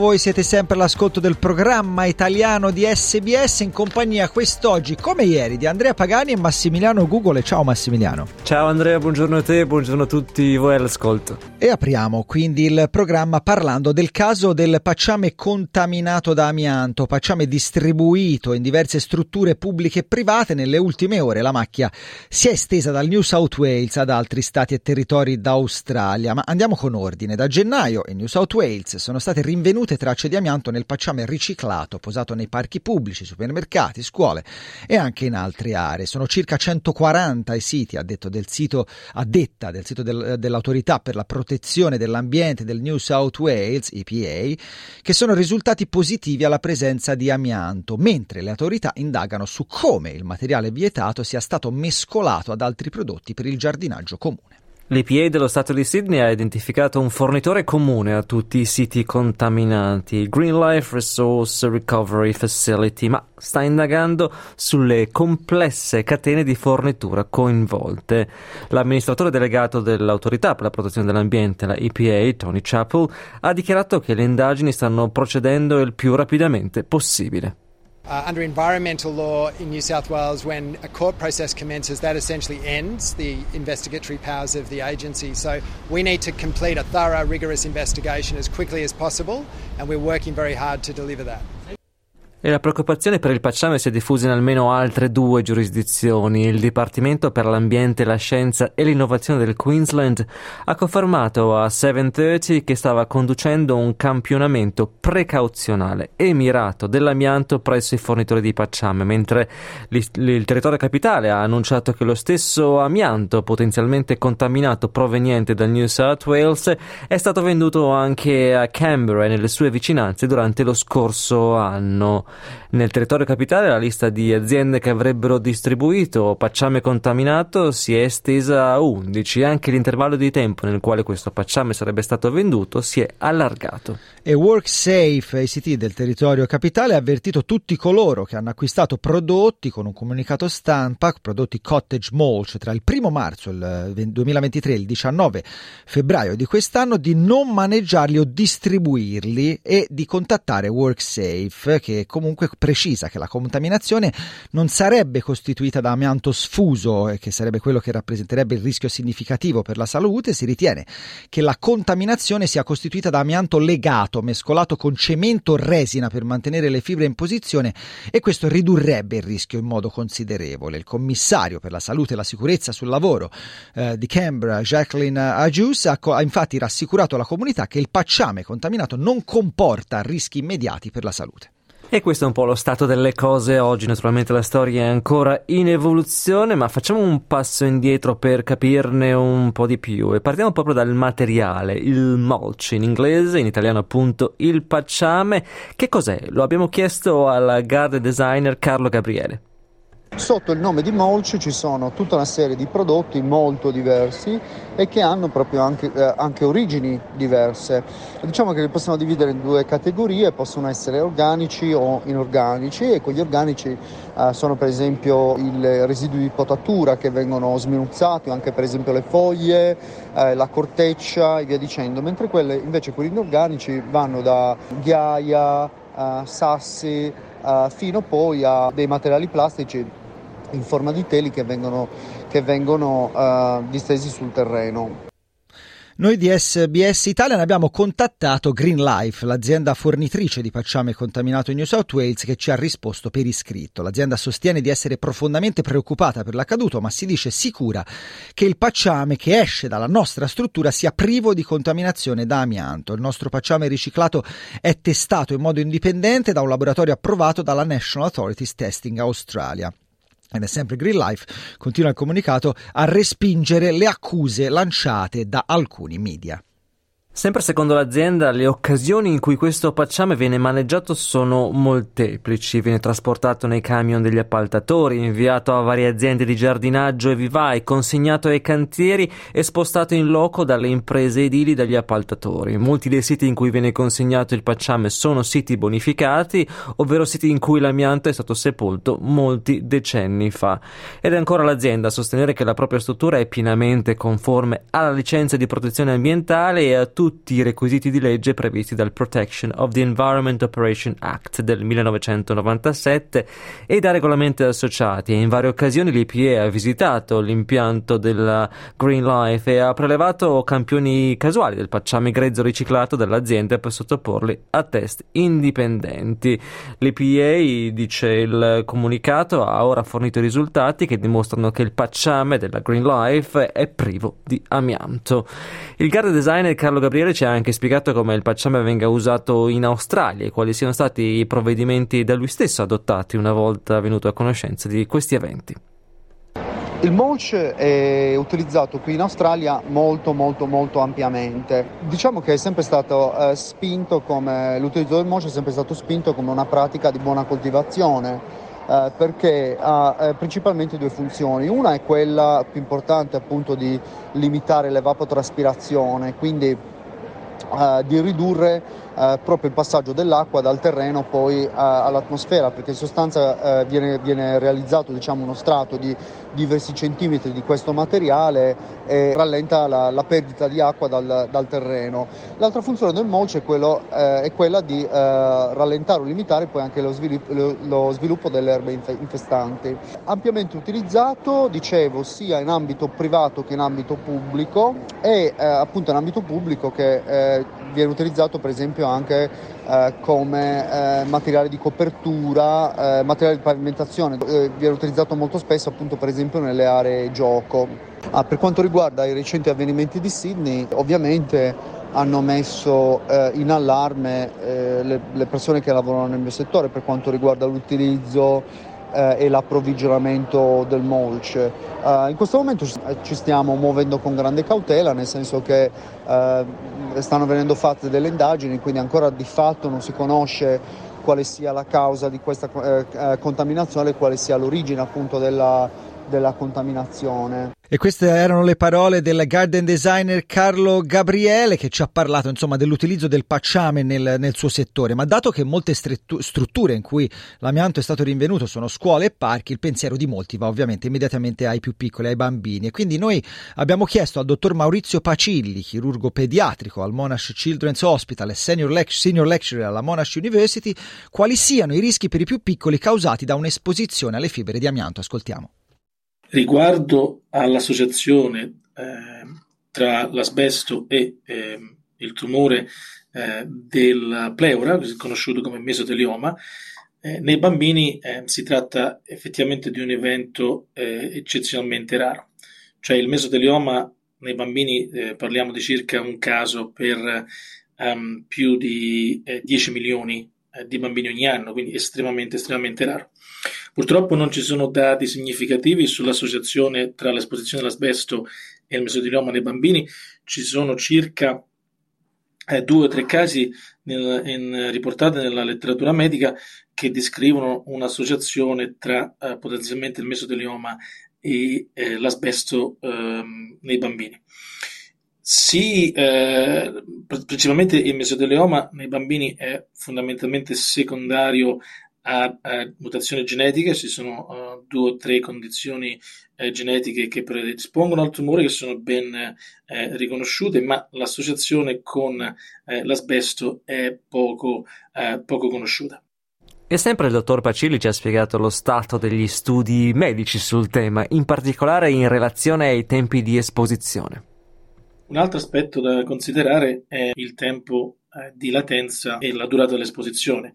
Voi siete sempre all'ascolto del programma italiano di SBS in compagnia quest'oggi, come ieri, di Andrea Pagani e Massimiliano Gugole. Ciao Massimiliano. Ciao Andrea, buongiorno a te, buongiorno a tutti voi all'ascolto. E apriamo quindi il programma parlando del caso del pacciame contaminato da amianto, pacciame distribuito in diverse strutture pubbliche e private. Nelle ultime ore la macchia si è estesa dal New South Wales ad altri stati e territori d'Australia. Ma andiamo con ordine. Da gennaio in New South Wales sono state rinvenute rinvenute tracce di amianto nel pacciame riciclato posato nei parchi pubblici, supermercati, scuole e anche in altre aree. Sono circa 140 i siti, a, detto del sito, a detta del sito del, dell'autorità per la protezione dell'ambiente del New South Wales, EPA, che sono risultati positivi alla presenza di amianto, mentre le autorità indagano su come il materiale vietato sia stato mescolato ad altri prodotti per il giardinaggio comune. L'EPA dello Stato di Sydney ha identificato un fornitore comune a tutti i siti contaminati, Green Life Resource Recovery Facility, ma sta indagando sulle complesse catene di fornitura coinvolte. L'amministratore delegato dell'Autorità per la protezione dell'ambiente, la EPA, Tony Chappell, ha dichiarato che le indagini stanno procedendo il più rapidamente possibile. Uh, under environmental law in New South Wales, when a court process commences, that essentially ends the investigatory powers of the agency. So we need to complete a thorough, rigorous investigation as quickly as possible, and we're working very hard to deliver that. E la preoccupazione per il pacciame si è diffusa in almeno altre due giurisdizioni. Il Dipartimento per l'Ambiente, la Scienza e l'Innovazione del Queensland ha confermato a 730 che stava conducendo un campionamento precauzionale e mirato dell'amianto presso i fornitori di pacciame, mentre il territorio capitale ha annunciato che lo stesso amianto potenzialmente contaminato proveniente dal New South Wales è stato venduto anche a Canberra e nelle sue vicinanze durante lo scorso anno. Nel territorio capitale la lista di aziende che avrebbero distribuito pacciame contaminato si è estesa a 11 e anche l'intervallo di tempo nel quale questo pacciame sarebbe stato venduto si è allargato. E WorkSafe ICT del territorio capitale ha avvertito tutti coloro che hanno acquistato prodotti con un comunicato stampa, prodotti cottage mulch tra il 1 marzo il 2023 e il 19 febbraio di quest'anno di non maneggiarli o distribuirli e di contattare WorkSafe che comunque precisa che la contaminazione non sarebbe costituita da amianto sfuso, e che sarebbe quello che rappresenterebbe il rischio significativo per la salute, si ritiene che la contaminazione sia costituita da amianto legato, mescolato con cemento o resina per mantenere le fibre in posizione e questo ridurrebbe il rischio in modo considerevole. Il commissario per la salute e la sicurezza sul lavoro eh, di Canberra, Jacqueline Ajus, ha, ha infatti rassicurato la comunità che il pacciame contaminato non comporta rischi immediati per la salute. E questo è un po' lo stato delle cose oggi, naturalmente la storia è ancora in evoluzione, ma facciamo un passo indietro per capirne un po' di più e partiamo proprio dal materiale, il mulch in inglese, in italiano appunto il pacciame. Che cos'è? Lo abbiamo chiesto al garden designer Carlo Gabriele. Sotto il nome di Molch ci sono tutta una serie di prodotti molto diversi e che hanno proprio anche, eh, anche, origini diverse. Diciamo che li possiamo dividere in due categorie, possono essere organici o inorganici e quegli organici eh, sono per esempio i residui di potatura che vengono sminuzzati, anche per esempio le foglie, eh, la corteccia e via dicendo, mentre quelle, invece quelli inorganici vanno da ghiaia, eh, sassi, eh, fino poi a dei materiali plastici in forma di teli che vengono, che vengono uh, distesi sul terreno. Noi di SBS Italia abbiamo contattato Green Life, l'azienda fornitrice di pacciame contaminato in New South Wales, che ci ha risposto per iscritto. L'azienda sostiene di essere profondamente preoccupata per l'accaduto, ma si dice sicura che il pacciame che esce dalla nostra struttura sia privo di contaminazione da amianto. Il nostro pacciame riciclato è testato in modo indipendente da un laboratorio approvato dalla National Authorities Testing Australia. Ed è sempre Green Life, continua il comunicato, a respingere le accuse lanciate da alcuni media. Sempre secondo l'azienda, le occasioni in cui questo pacciame viene maneggiato sono molteplici. Viene trasportato nei camion degli appaltatori, inviato a varie aziende di giardinaggio e vivai, consegnato ai cantieri e spostato in loco dalle imprese edili dagli appaltatori. Molti dei siti in cui viene consegnato il pacciame sono siti bonificati, ovvero siti in cui l'amianto è stato sepolto molti decenni fa. Ed è ancora l'azienda a sostenere che la propria struttura è pienamente conforme alla licenza di protezione ambientale e a tutti tutti i requisiti di legge previsti dal Protection of the Environment Operation Act del 1997 e da regolamenti associati. In varie occasioni l'EPA ha visitato l'impianto della Green Life e ha prelevato campioni casuali del pacciame grezzo riciclato dall'azienda per sottoporli a test indipendenti. L'EPA, dice il comunicato, ha ora fornito risultati che dimostrano che il pacciame della Green Life è privo di amianto. Il guard designer Carlo Gabriele Gabriele ci ha anche spiegato come il pacciame venga usato in Australia e quali siano stati i provvedimenti da lui stesso adottati una volta venuto a conoscenza di questi eventi. Il mulch è utilizzato qui in Australia molto molto molto ampiamente. Diciamo che è sempre stato eh, spinto come l'utilizzo del mulch è sempre stato spinto come una pratica di buona coltivazione eh, perché ha eh, principalmente due funzioni. Una è quella più importante appunto di limitare l'evapotraspirazione, quindi di ridurre uh, proprio il passaggio dell'acqua dal terreno poi uh, all'atmosfera perché in sostanza viene, viene, realizzato diciamo, uno strato di diversi centimetri di questo materiale e rallenta la, la perdita di acqua dal, dal, terreno. L'altra funzione del mulch è, quello, è quella di rallentare o limitare poi anche lo sviluppo, lo, lo sviluppo delle erbe infestanti. Ampiamente utilizzato, dicevo, sia in ambito privato che in ambito pubblico e appunto in ambito pubblico che eh, viene utilizzato per esempio anche eh, come eh, materiale di copertura, eh, materiale di pavimentazione, eh, viene utilizzato molto spesso appunto per esempio nelle aree gioco. Ah, per quanto riguarda i recenti avvenimenti di Sydney, ovviamente hanno messo eh, in allarme le, le persone che lavorano nel mio settore per quanto riguarda l'utilizzo eh, e l'approvvigionamento del mulch. Eh, in questo momento ci stiamo muovendo con grande cautela, nel senso che eh, stanno venendo fatte delle indagini, quindi ancora di fatto non si conosce quale sia la causa di questa eh, eh, contaminazione e quale sia l'origine appunto della, della contaminazione. E queste erano le parole del garden designer Carlo Gabriele che ci ha parlato insomma, dell'utilizzo del pacciame nel, nel, suo settore. Ma dato che molte strettu- strutture in cui l'amianto è stato rinvenuto sono scuole e parchi, il pensiero di molti va ovviamente immediatamente ai più piccoli, ai bambini. E quindi noi abbiamo chiesto al dottor Maurizio Pacilli, chirurgo pediatrico al Monash Children's Hospital e senior, lec- senior lecturer alla Monash University, quali siano i rischi per i più piccoli causati da un'esposizione alle fibre di amianto. Ascoltiamo. Riguardo all'associazione eh, tra l'asbesto e eh, il tumore eh, del pleura, conosciuto come mesotelioma, eh, nei bambini eh, si tratta effettivamente di un evento eh, eccezionalmente raro. Cioè il mesotelioma nei bambini parliamo di circa un caso per um, più di 10 milioni di bambini ogni anno, quindi estremamente, estremamente raro. Purtroppo non ci sono dati significativi sull'associazione tra l'esposizione all'asbesto e il mesotelioma nei bambini. Ci sono circa eh, due o tre casi nel, in, riportati nella letteratura medica che descrivono un'associazione tra eh, potenzialmente il mesotelioma e eh, l'asbesto ehm, nei bambini. Sì, eh, principalmente il mesotelioma nei bambini è fondamentalmente secondario a, a mutazioni genetiche, ci sono uh, due o tre condizioni eh, genetiche che predispongono al tumore che sono ben eh, riconosciute, ma l'associazione con eh, l'asbesto è poco, eh, poco conosciuta. E sempre il dottor Pacilli ci ha spiegato lo stato degli studi medici sul tema, in particolare in relazione ai tempi di esposizione. Un altro aspetto da considerare è il tempo eh, di latenza e la durata dell'esposizione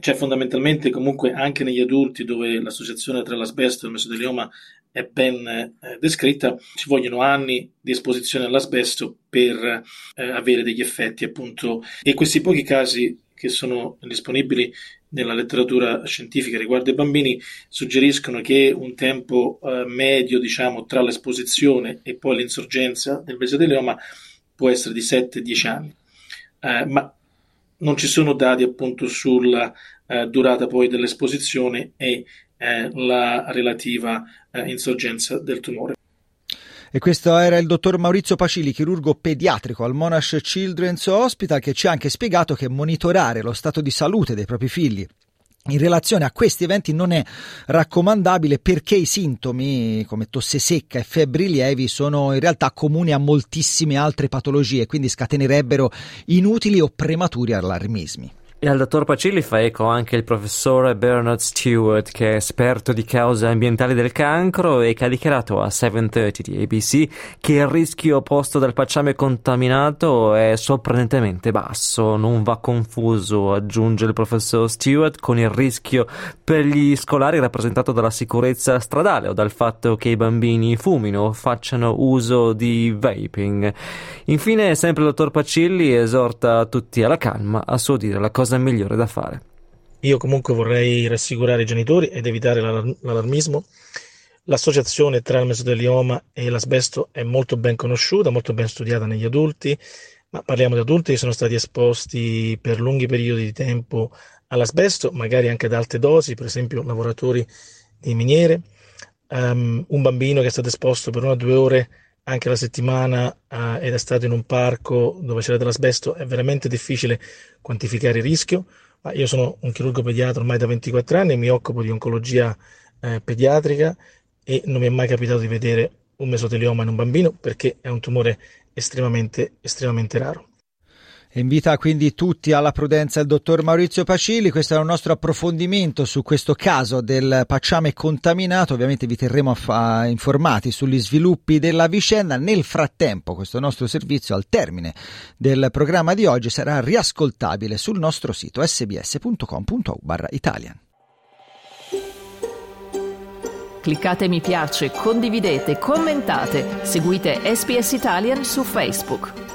cioè fondamentalmente comunque anche negli adulti dove l'associazione tra l'asbesto e il mesotelioma è ben eh, descritta, ci vogliono anni di esposizione all'asbesto per eh, avere degli effetti appunto. E questi pochi casi che sono disponibili nella letteratura scientifica riguardo ai bambini suggeriscono che un tempo eh, medio diciamo, tra l'esposizione e poi l'insorgenza del mesotelioma può essere di 7-10 anni, eh, ma non ci sono dati appunto sulla eh, durata poi dell'esposizione e eh, la relativa eh, insorgenza del tumore. E questo era il dottor Maurizio Pacili, chirurgo pediatrico al Monash Children's Hospital, che ci ha anche spiegato che monitorare lo stato di salute dei propri figli in relazione a questi eventi non è raccomandabile perché i sintomi come tosse secca e febbri lievi sono in realtà comuni a moltissime altre patologie, quindi scatenerebbero inutili o prematuri allarmismi. E al dottor Pacilli fa eco anche il professore Bernard Stewart, che è esperto di cause ambientali del cancro e che ha dichiarato a 730 di ABC che il rischio posto dal pacciame contaminato è sorprendentemente basso. Non va confuso, aggiunge il professor Stewart, con il rischio per gli scolari rappresentato dalla sicurezza stradale o dal fatto che i bambini fumino o facciano uso di vaping. Infine, sempre il dottor Pacilli esorta tutti alla calma, a suo dire la cosa cosa migliore da fare. Io comunque vorrei rassicurare i genitori ed evitare l'allarmismo. L'associazione tra il mesotelioma e l'asbesto è molto ben conosciuta, molto ben studiata negli adulti, ma parliamo di adulti che sono stati esposti per lunghi periodi di tempo all'asbesto, magari anche ad alte dosi, per esempio lavoratori di miniere, um, un bambino che è stato esposto per una o due ore anche la settimana uh, ed è stato in un parco dove c'era dell'asbesto, è veramente difficile quantificare il rischio. Ma io sono un chirurgo pediatra ormai da 24 anni, mi occupo di oncologia eh, pediatrica e non mi è mai capitato di vedere un mesotelioma in un bambino perché è un tumore estremamente, estremamente raro. Invita quindi tutti alla prudenza il dottor Maurizio Pacilli. Questo è un nostro approfondimento su questo caso del pacciame contaminato. Ovviamente vi terremo fa- informati sugli sviluppi della vicenda. Nel frattempo, questo nostro servizio al termine del programma di oggi sarà riascoltabile sul nostro sito sbs.com.au/italian. Cliccate mi piace, condividete, commentate, seguite SPS Italian su Facebook.